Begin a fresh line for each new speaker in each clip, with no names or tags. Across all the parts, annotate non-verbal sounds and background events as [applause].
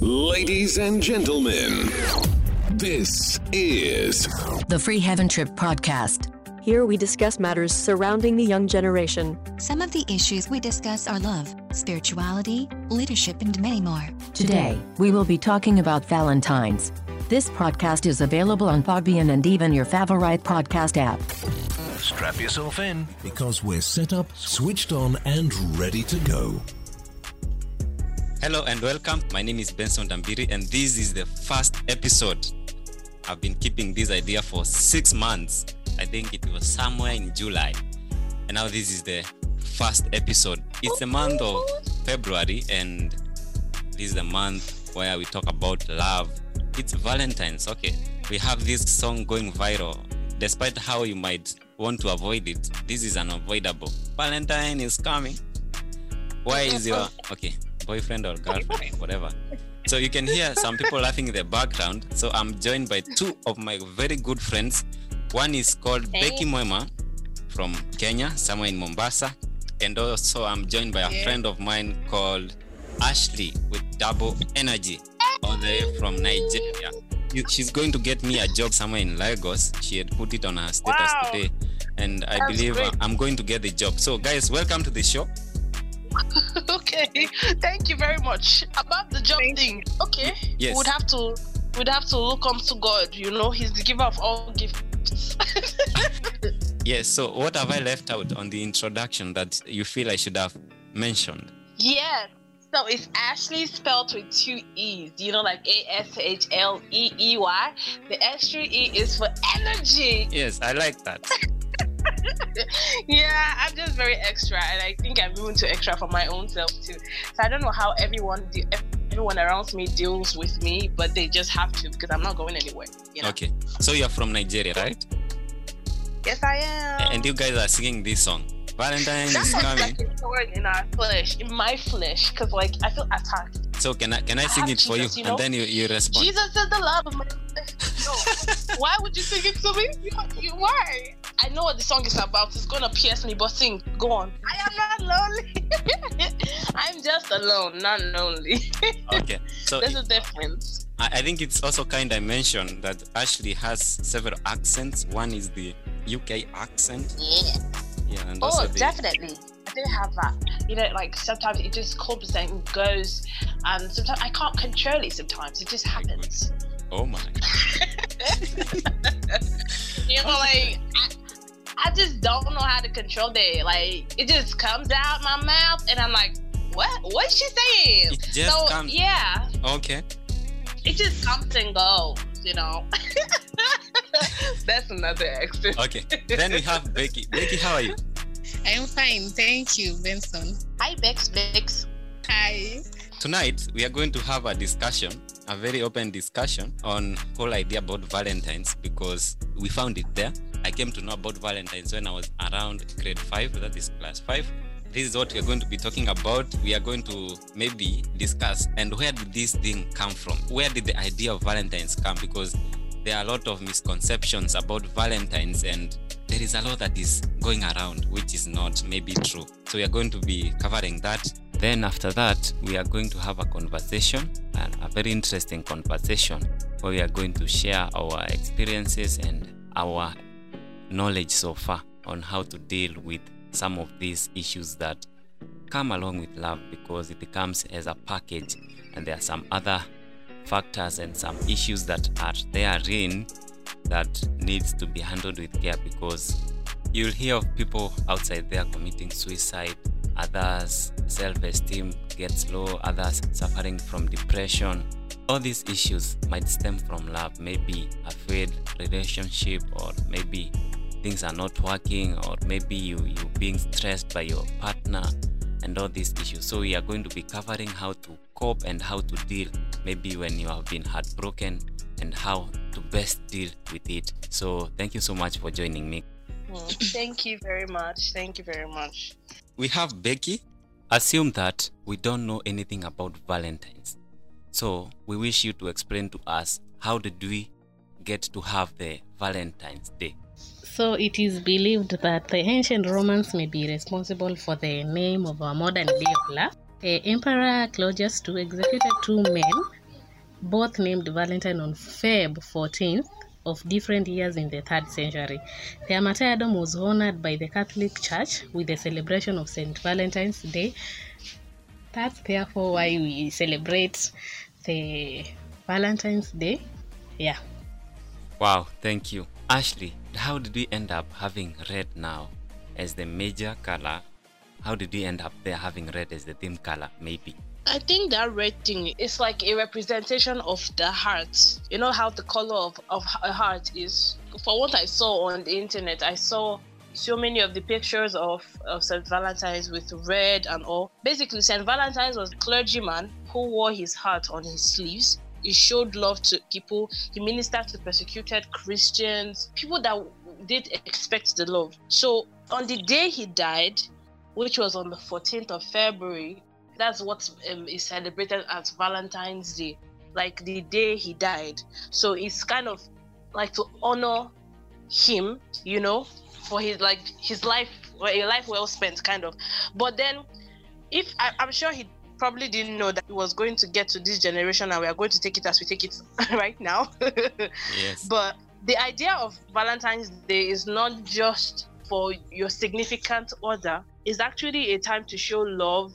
Ladies and gentlemen, this is
The Free Heaven Trip Podcast.
Here we discuss matters surrounding the young generation.
Some of the issues we discuss are love, spirituality, leadership, and many more.
Today, we will be talking about Valentine's. This podcast is available on Podbean and even your favorite podcast app.
Strap yourself in because we're set up, switched on, and ready to go.
Hello and welcome. My name is Benson Ndambiri, and this is the first episode. I've been keeping this idea for six months. I think it was somewhere in July. And now this is the first episode. It's the month of February, and this is the month where we talk about love. It's Valentine's. Okay. We have this song going viral. Despite how you might want to avoid it, this is unavoidable. Valentine is coming. Why is your okay boyfriend or girlfriend, whatever? So you can hear some people laughing in the background. So I'm joined by two of my very good friends. One is called Becky Mwema from Kenya, somewhere in Mombasa, and also I'm joined by a friend of mine called Ashley with Double Energy, all the way from Nigeria. She's going to get me a job somewhere in Lagos. She had put it on her status
Wow.
today, and I
That's
believe
great.
I'm going to get the job. So, guys, welcome to the show. [laughs]
okay, thank you very much. About the job thing, okay,
Yes.
would have to we'd have to look unto God. You know, He's the giver of all gifts. [laughs]
Yes. So, what have I left out on the introduction that you feel I should have mentioned?
yes. So it's Ashley spelled with two E's. You know, like A S H L E E Y. The extra E is for energy.
Yes, I like that. [laughs] [laughs]
yeah, I'm just very extra, and I think I'm even too extra for my own self too. So I don't know how everyone de- everyone around me deals with me, but they just have to because I'm not going anywhere. You know?
Okay. So, you're from Nigeria, right?
Yes, I am.
And you guys are singing this song. Valentine
That's
is
like
coming.
second word in our flesh, in my flesh, because like I feel attacked.
So can I can I sing
have
it for you,
Jesus, you
and
know?
then you, you respond?
Jesus is the love of my life. No, why would you sing it to me? You, you, why? I know what the song is about. It's gonna pierce me, but sing. Go on. I am not lonely. [laughs] I'm just alone, not lonely.
Okay. So
There's a difference.
I, I think it's also kind I mentioned that Ashley has several accents. One is the UK accent.
Yeah.
Yeah, and also
Oh,
the
definitely. I do have that. You know, like sometimes it just comes and goes, and sometimes I can't control it. Sometimes it just happens.
oh my. [laughs]
You know, like I, I just don't know how to control that. Like it just comes out my mouth, and I'm like, what? What's she saying?
It just
so
comes-
yeah,
Okay.
it just comes and goes. You know. [laughs] That's another accent.
Okay. then we have Becky. Becky, how are you?
I'm fine, thank you, Benson.
Hi, Bex. Bex.
Hi.
Tonight we are going to have a discussion, a very open discussion on whole idea about Valentine's because we found it there. I came to know about Valentine's when I was around grade five, that is class five. This is what we are going to be talking about. We are going to maybe discuss and where did this thing come from? Where did the idea of Valentine's come? Because there are a lot of misconceptions about Valentine's and there is a lot that is going around which is not maybe true. So we are going to be covering that. Then after that, we are going to have a conversation, and a very interesting conversation where we are going to share our experiences and our knowledge so far on how to deal with some of these issues that come along with love because it comes as a package and there are some other factors and some issues that are therein that needs to be handled with care because you'll hear of people outside there committing suicide others self-esteem gets low others suffering from depression. All these issues might stem from love maybe a failed relationship or maybe things are not working or maybe you you being stressed by your partner and all these issues. So we are going to be covering how to cope and how to deal maybe when you have been heartbroken and how to best deal with it so thank you so much for joining me
Mm, Thank you very much. Thank you very much.
we have Becky. Assume that we don't know anything about Valentine's. So we wish you to explain to us how did we get to have the Valentine's Day?
So it is believed that the ancient Romans may be responsible for the name of our modern day of love. Uh, Emperor Claudius II executed two men both named Valentine on Feb 14th of different years in the 3rd century. Their martyrdom was honored by the Catholic Church with the celebration of St. Valentine's Day. That's therefore why we celebrate the Valentine's Day. Yeah.
Wow, thank you. Ashley, how did we end up having red now as the major color? How did we end up there having red as the theme color, maybe?
I think that red thing is like a representation of the heart. You know how the color of, of a heart is. For what I saw on the internet, I saw so many of the pictures of, of St. Valentine's with red and all. Basically, St. Valentine's was a clergyman who wore his heart on his sleeves. He showed love to people. He ministered to persecuted Christians, people that did expect the love. So on the day he died, which was on the 14th of February, that's what um, is celebrated as Valentine's Day, like the day he died. So it's kind of like to honor him, you know, for his like his life, a life well spent, kind of. But then, if I, I'm sure he probably didn't know that it was going to get to this generation and we are going to take it as we take it [laughs] right now.
yes. [laughs]
But the idea of Valentine's Day is not just for your significant other, it's actually a time to show love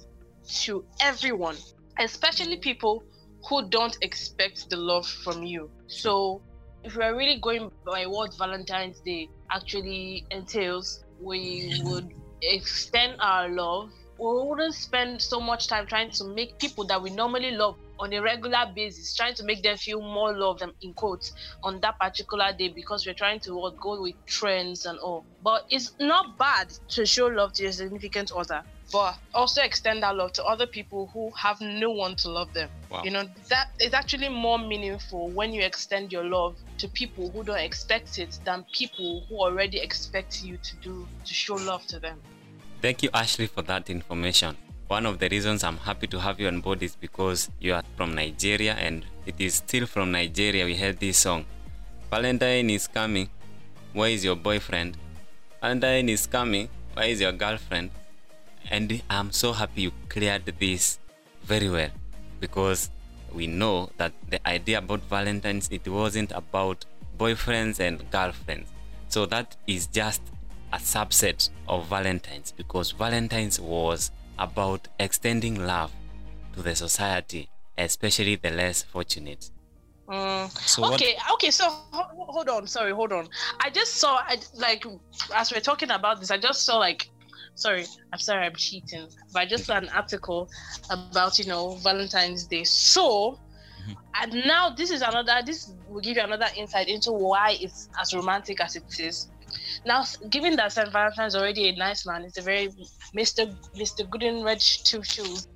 to everyone, especially people who don't expect the love from you. So, if we're really going by what Valentine's Day actually entails, we would extend our love. We wouldn't spend so much time trying to make people that we normally love on a regular basis, trying to make them feel more loved, them in quotes, on that particular day because we're trying to what, go with trends and all. But it's not bad to show love to your significant other but also extend that love to other people who have no one to love them.
Wow.
You know, that is actually more meaningful when you extend your love to people who don't expect it than people who already expect you to do to show love to them.
Thank you, Ashley, for that information. One of the reasons I'm happy to have you on board is because you are from Nigeria and it is still from Nigeria we heard this song. Valentine is coming. Where is your boyfriend? Valentine is coming. Where is your girlfriend? and i'm so happy you cleared this very well because we know that the idea about valentines it wasn't about boyfriends and girlfriends so that is just a subset of valentines because valentines was about extending love to the society especially the less fortunate
Mm, so okay, what... okay. So hold on, sorry, hold on. I just saw, I, like, as we're talking about this, I just saw like sorry, I'm sorry, I'm cheating. But I just saw an article about, you know, Valentine's Day. So, mm-hmm. and now this is another, this will give you another insight into why it's as romantic as it is. Now, given that St. Valentine's already a nice man, it's a very Mr. Mr. Gooden Red Two Shoes.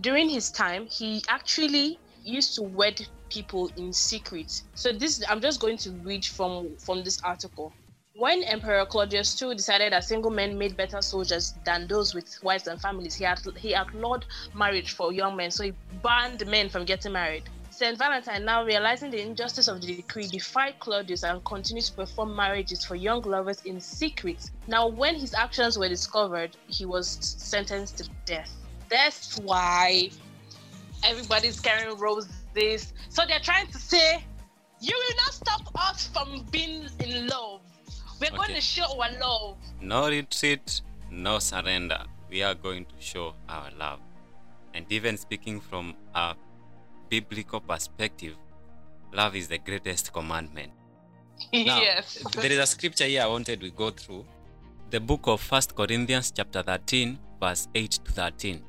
During his time, he actually used to wed people in secret. So this, I'm just going to read from from this article. When Emperor Claudius II decided that single men made better soldiers than those with wives and families, he, had, he outlawed marriage for young men, so he banned men from getting married. St. Valentine, now realizing the injustice of the decree, defied Claudius and continued to perform marriages for young lovers in secret. Now, when his actions were discovered, he was sentenced to death. That's why everybody's carrying roses. So they're trying to say, you will not stop us from being in love. We're okay. going to show our love.
No retreat, no surrender. We are going to show our love. And even speaking from a biblical perspective, love is the greatest commandment. [laughs]
Now, yes.
there is a scripture here I wanted we go through. The book of First Corinthians chapter 13, verse 8 to 13.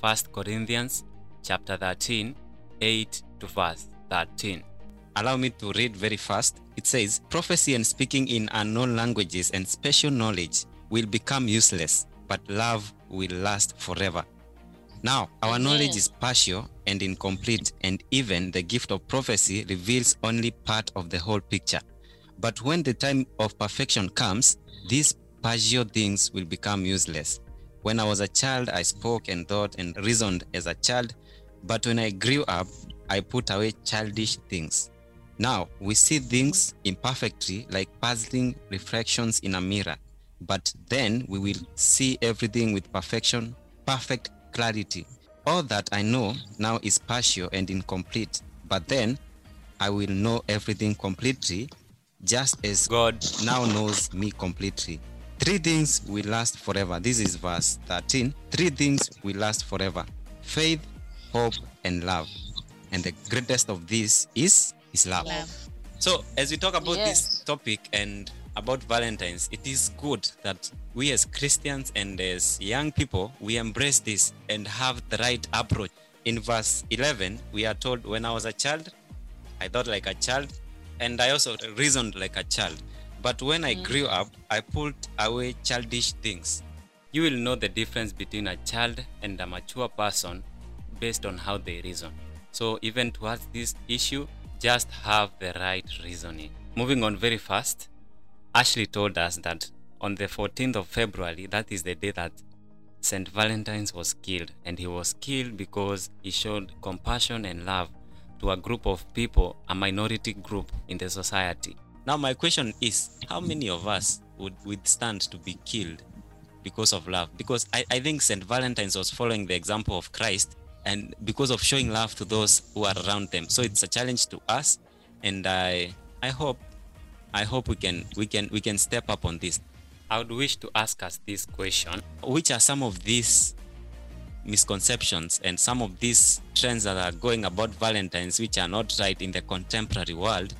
First Corinthians chapter 13, 8 to verse 13. Allow me to read very fast. It says, Prophecy and speaking in unknown languages and special knowledge will become useless, but love will last forever. Now, our knowledge is partial and incomplete, and even the gift of prophecy reveals only part of the whole picture. But when the time of perfection comes, these partial things will become useless. When I was a child, I spoke and thought and reasoned as a child, but when I grew up, I put away childish things. Now, we see things imperfectly like puzzling reflections in a mirror, but then we will see everything with perfection, perfect clarity. All that I know now is partial and incomplete, but then I will know everything completely, just as God now knows me completely. Three things will last forever. This is verse 13. Three things will last forever faith, hope, and love. And the greatest of these is, is love.
Love.
So, as we talk about
Yes.
this topic and about Valentine's, it is good that we as Christians and as young people, we embrace this and have the right approach. In verse 11, we are told, When I was a child, I thought like a child, and I also reasoned like a child. But when I mm. grew up, I pulled away childish things. You will know the difference between a child and a mature person based on how they reason. So, even towards this issue, just have the right reasoning. Moving on very fast, Ashley told us that on the 14th of February, that is the day that St. Valentine's was killed, and he was killed because he showed compassion and love to a group of people, a minority group in the society. Now, my question is how many of us would withstand to be killed because of love? Because I, I think St. Valentine's was following the example of Christ and because of showing love to those who are around them. So it's a challenge to us, and I I hope I hope we can we can we can step up on this. I would wish to ask us this question: Which are some of these misconceptions and some of these trends that are going about Valentine's, which are not right in the contemporary world,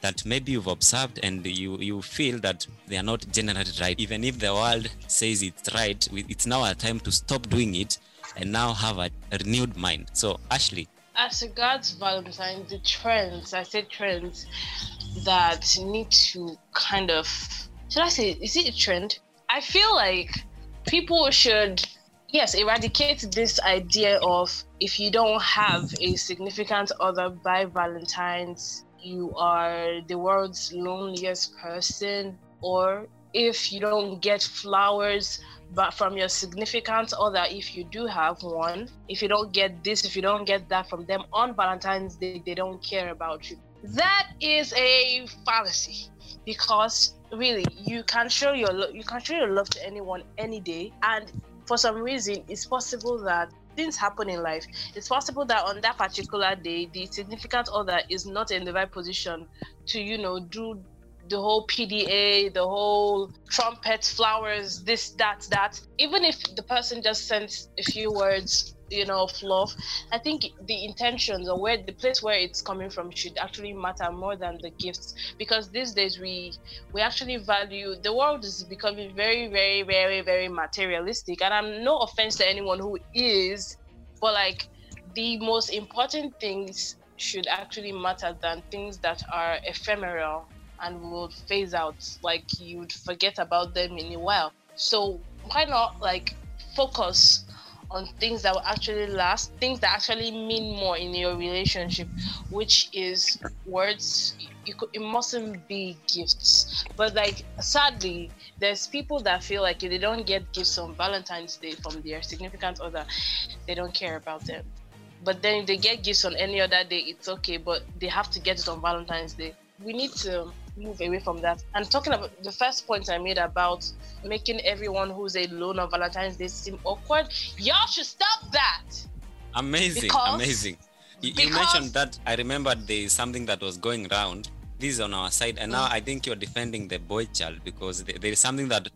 that maybe you've observed and you you feel that they are not generally right, even if the world says it's right. It's now a time to stop doing it and now have a, renewed mind. So, Ashley,
As regards Valentine, the trends, I say trends that need to kind of, should I say, is it a trend? I feel like people should, yes, eradicate this idea of if you don't have a significant other by Valentine's, you are the world's loneliest person, or if you don't get flowers but from your significant other if you do have one if you don't get this if you don't get that from them on valentine's day they don't care about you that is a fallacy because really you can show your lo- you can show your love to anyone any day and for some reason it's possible that things happen in life it's possible that on that particular day the significant other is not in the right position to you know do the whole PDA, the whole trumpet, flowers, this, that, that. Even if the person just sends a few words, you know, love, I think the intentions or where the place where it's coming from should actually matter more than the gifts. Because these days we we actually value the world is becoming very, very, very, very materialistic. And I'm no offense to anyone who is, but like the most important things should actually matter than things that are ephemeral and will phase out like you'd forget about them in a while so why not like focus on things that will actually last things that actually mean more in your relationship which is words you could, it mustn't be gifts. But like sadly there's people that feel like if they don't get gifts on valentine's day from their significant other they don't care about them. But then if they get gifts on any other day it's okay but they have to get it on valentine's day. We need to move away from that and talking about the first point i made about making everyone who's alone on valentine's day seem awkward y'all should stop that
Amazing,
Because-
amazing. You, you mentioned that I remember there is something that was going around. This is on our side, and now mm. I think you're defending the boy child because there, is something that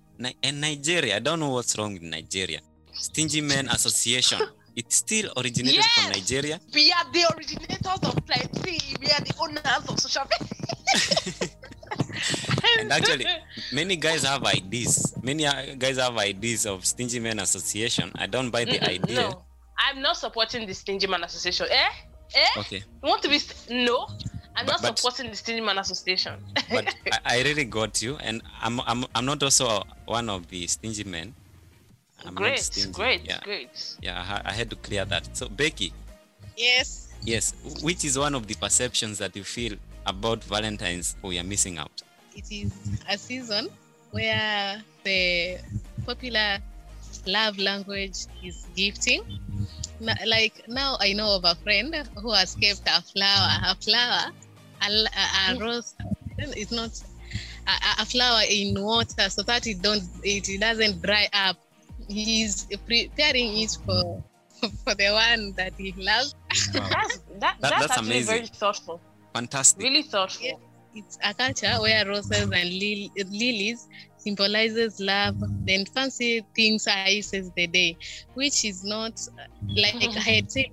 in Nigeria. I don't know what's wrong with Nigeria. Stingy Men Association. [laughs] It still originated from Nigeria.
we are the originators of plenty we are the owners of social media [laughs]
And actually, many guys have ideas. Many uh, guys have ideas of Stingy Men Association. I don't buy the
Mm-mm,
idea.
no i'm not supporting the stingy man association eh eh
Okay,
you want to be st- no i'm
But-
not
but-
supporting the stingy man association
but [laughs] I, I really got you, and I'm, I'm I'm not also one of the stingy men. I'm
great
stingy.
great
Yeah.
great
Yeah, I, I had to clear that. So, Becky,
Yes.
yes, which is one of the perceptions that you feel about Valentine's we are missing out?
It is a season where the popular love language is gifting. N- Like now, I know of a friend who has kept a flower, a flower, a, l- a- a rose. It's not a, a- a flower in water so that it don't it doesn't dry up. He's preparing it for [laughs] for the one that he loves.
Wow.
That's that,
That-
that's,
that's
actually
amazing.
very thoughtful.
Fantastic.
Really thoughtful.
Yeah. It's a culture where roses and lil- lilies symbolizes love, then fancy things ices the day, which is not uh, like I had said.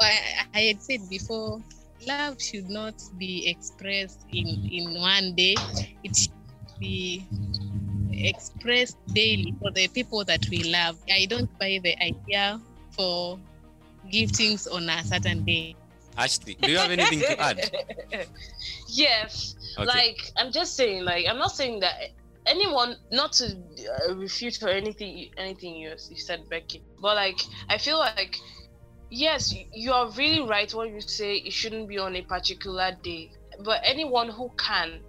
I, I had said before, love should not be expressed in in one day. It should be expressed daily for the people that we love. I don't buy the idea for giftings on a certain day.
Ashley, do you have anything to add? [laughs]
yes.
Okay.
Like I'm just saying, like I'm not saying that anyone not to uh, refute or anything anything you, you said Becky, but like I feel like yes, you- you are really right when you say it shouldn't be on a particular day. But anyone who can,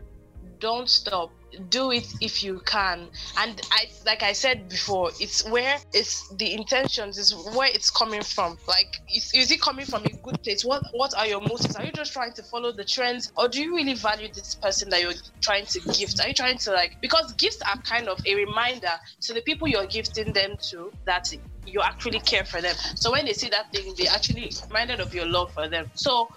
don't stop. Do it if you can. And I like I said before, it's where it's the intentions is where it's coming from. Like is, is it coming from a good place? What what are your motives? Are you just trying to follow the trends or do you really value this person that you're trying to gift? Are you trying to like because gifts are kind of a reminder to the people you're gifting them to that you actually care for them. So when they see that thing, they actually reminded of your love for them. So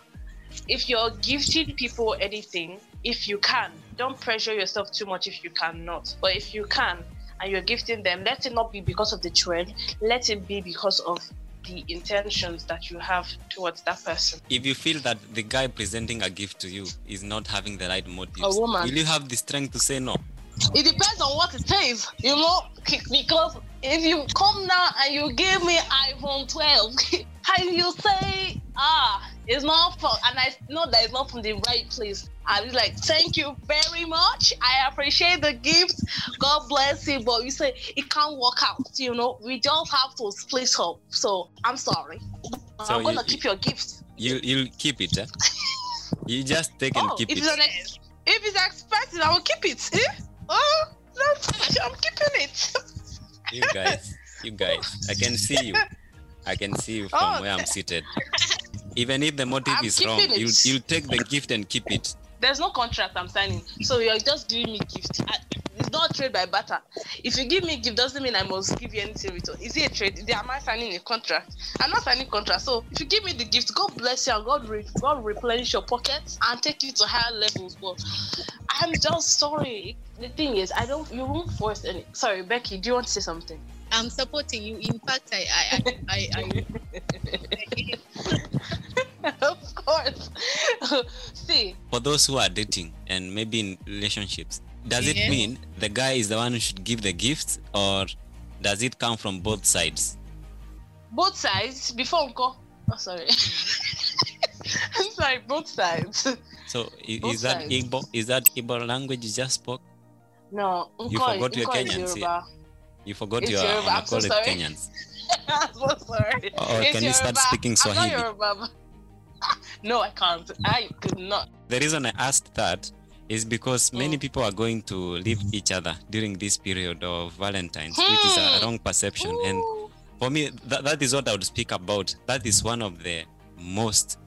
if you're gifting people anything, if you can, don't pressure yourself too much if you cannot. But if you can and you're gifting them, let it not be because of the trend, let it be because of the intentions that you have towards that person.
if you feel that the guy presenting a gift to you is not having the right motives,
A woman.
will you have the strength to say no?
It depends on what it is, you know, because if you come now and you give me iPhone 12 [laughs] and you say, ah, it's not from, and I know that it's not from the right place, I was like, thank you very much. I appreciate the gift. God bless you. But you say it can't work out, you know, we just have to split up. So I'm sorry.
So
I'm
you-
to keep your gift.
You you'll keep it, eh? You just take and
Oh,
keep
if
it.
it's, ex- if it's expensive, I will keep it. Eh? Oh, that's, [laughs] I'm keeping it.
You guys, you guys, I can see you. I can see you from
Oh.
where I'm [laughs] seated. Even if the motive
I'm
is wrong,
it.
you'll, you'll take the gift and keep it.
There's no contract I'm signing, so you're just giving me gift. I, it's not trade by barter. If you give me gift, doesn't mean I must give you anything in return. Is it a trade? Is it- Am I signing a contract? I'm not signing contract. So if you give me the gift, God bless you and God, re- God replenish your pockets and take you to higher levels. But I'm just sorry. The thing is, I don't. You won't force any. Sorry, Becky. Do you want to say something?
I'm supporting you. In fact, I I I, I, I [laughs]
of course. [laughs] See,
For those who are dating and maybe in relationships, does it
Yeah.
mean the guy is the one who should give the gifts or does it come from both sides?
both sides before Uncle. Oh, sorry. I'm [laughs] sorry, both sides.
So i-
Both
is that
sides.
Igbo? Is that Igbo language you just spoke?
No, Uncle,
You forgot your
is
Kenyans,
Yoruba.
You forgot
It's
your
Yoruba, I'm so sorry.
Kenyans. [laughs]
I'm so sorry.
Oh, or
It's
can you start
Yoruba.
speaking Swahili?
Not Yoruba. but- no, I can't. I could not.
The reason I asked that is because many
Mm.
people are going to leave each other during this period of Valentine's, which is a
Hmm.
wrong perception. And for me, that, that is what I would speak about. That is one of the most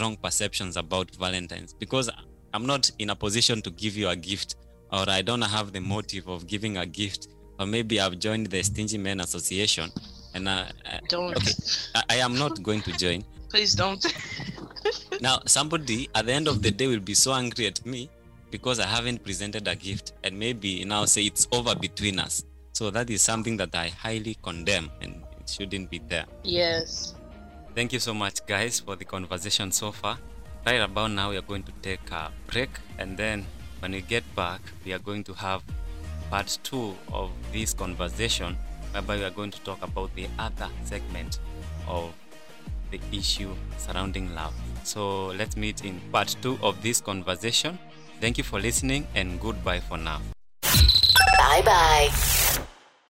wrong perceptions about Valentine's because I'm not in a position to give you a gift, or I don't have the motive of giving a gift, or maybe I've joined the Stingy Men Association, and I, I-
Don't.
okay, I, I am not going to join.
Please don't. [laughs]
Now, somebody at the end of the day will be so angry at me because I haven't presented a gift and maybe now say it's over between us. So that is something that I highly condemn and it shouldn't be there.
yes.
Thank you so much, guys, for the conversation so far. Right about now, we are going to take a break, and then when we get back, we are going to have part two of this conversation, whereby we are going to talk about the other segment of the issue surrounding love. So let's meet in part two of this conversation. Thank you for listening, and goodbye for now.
Bye bye.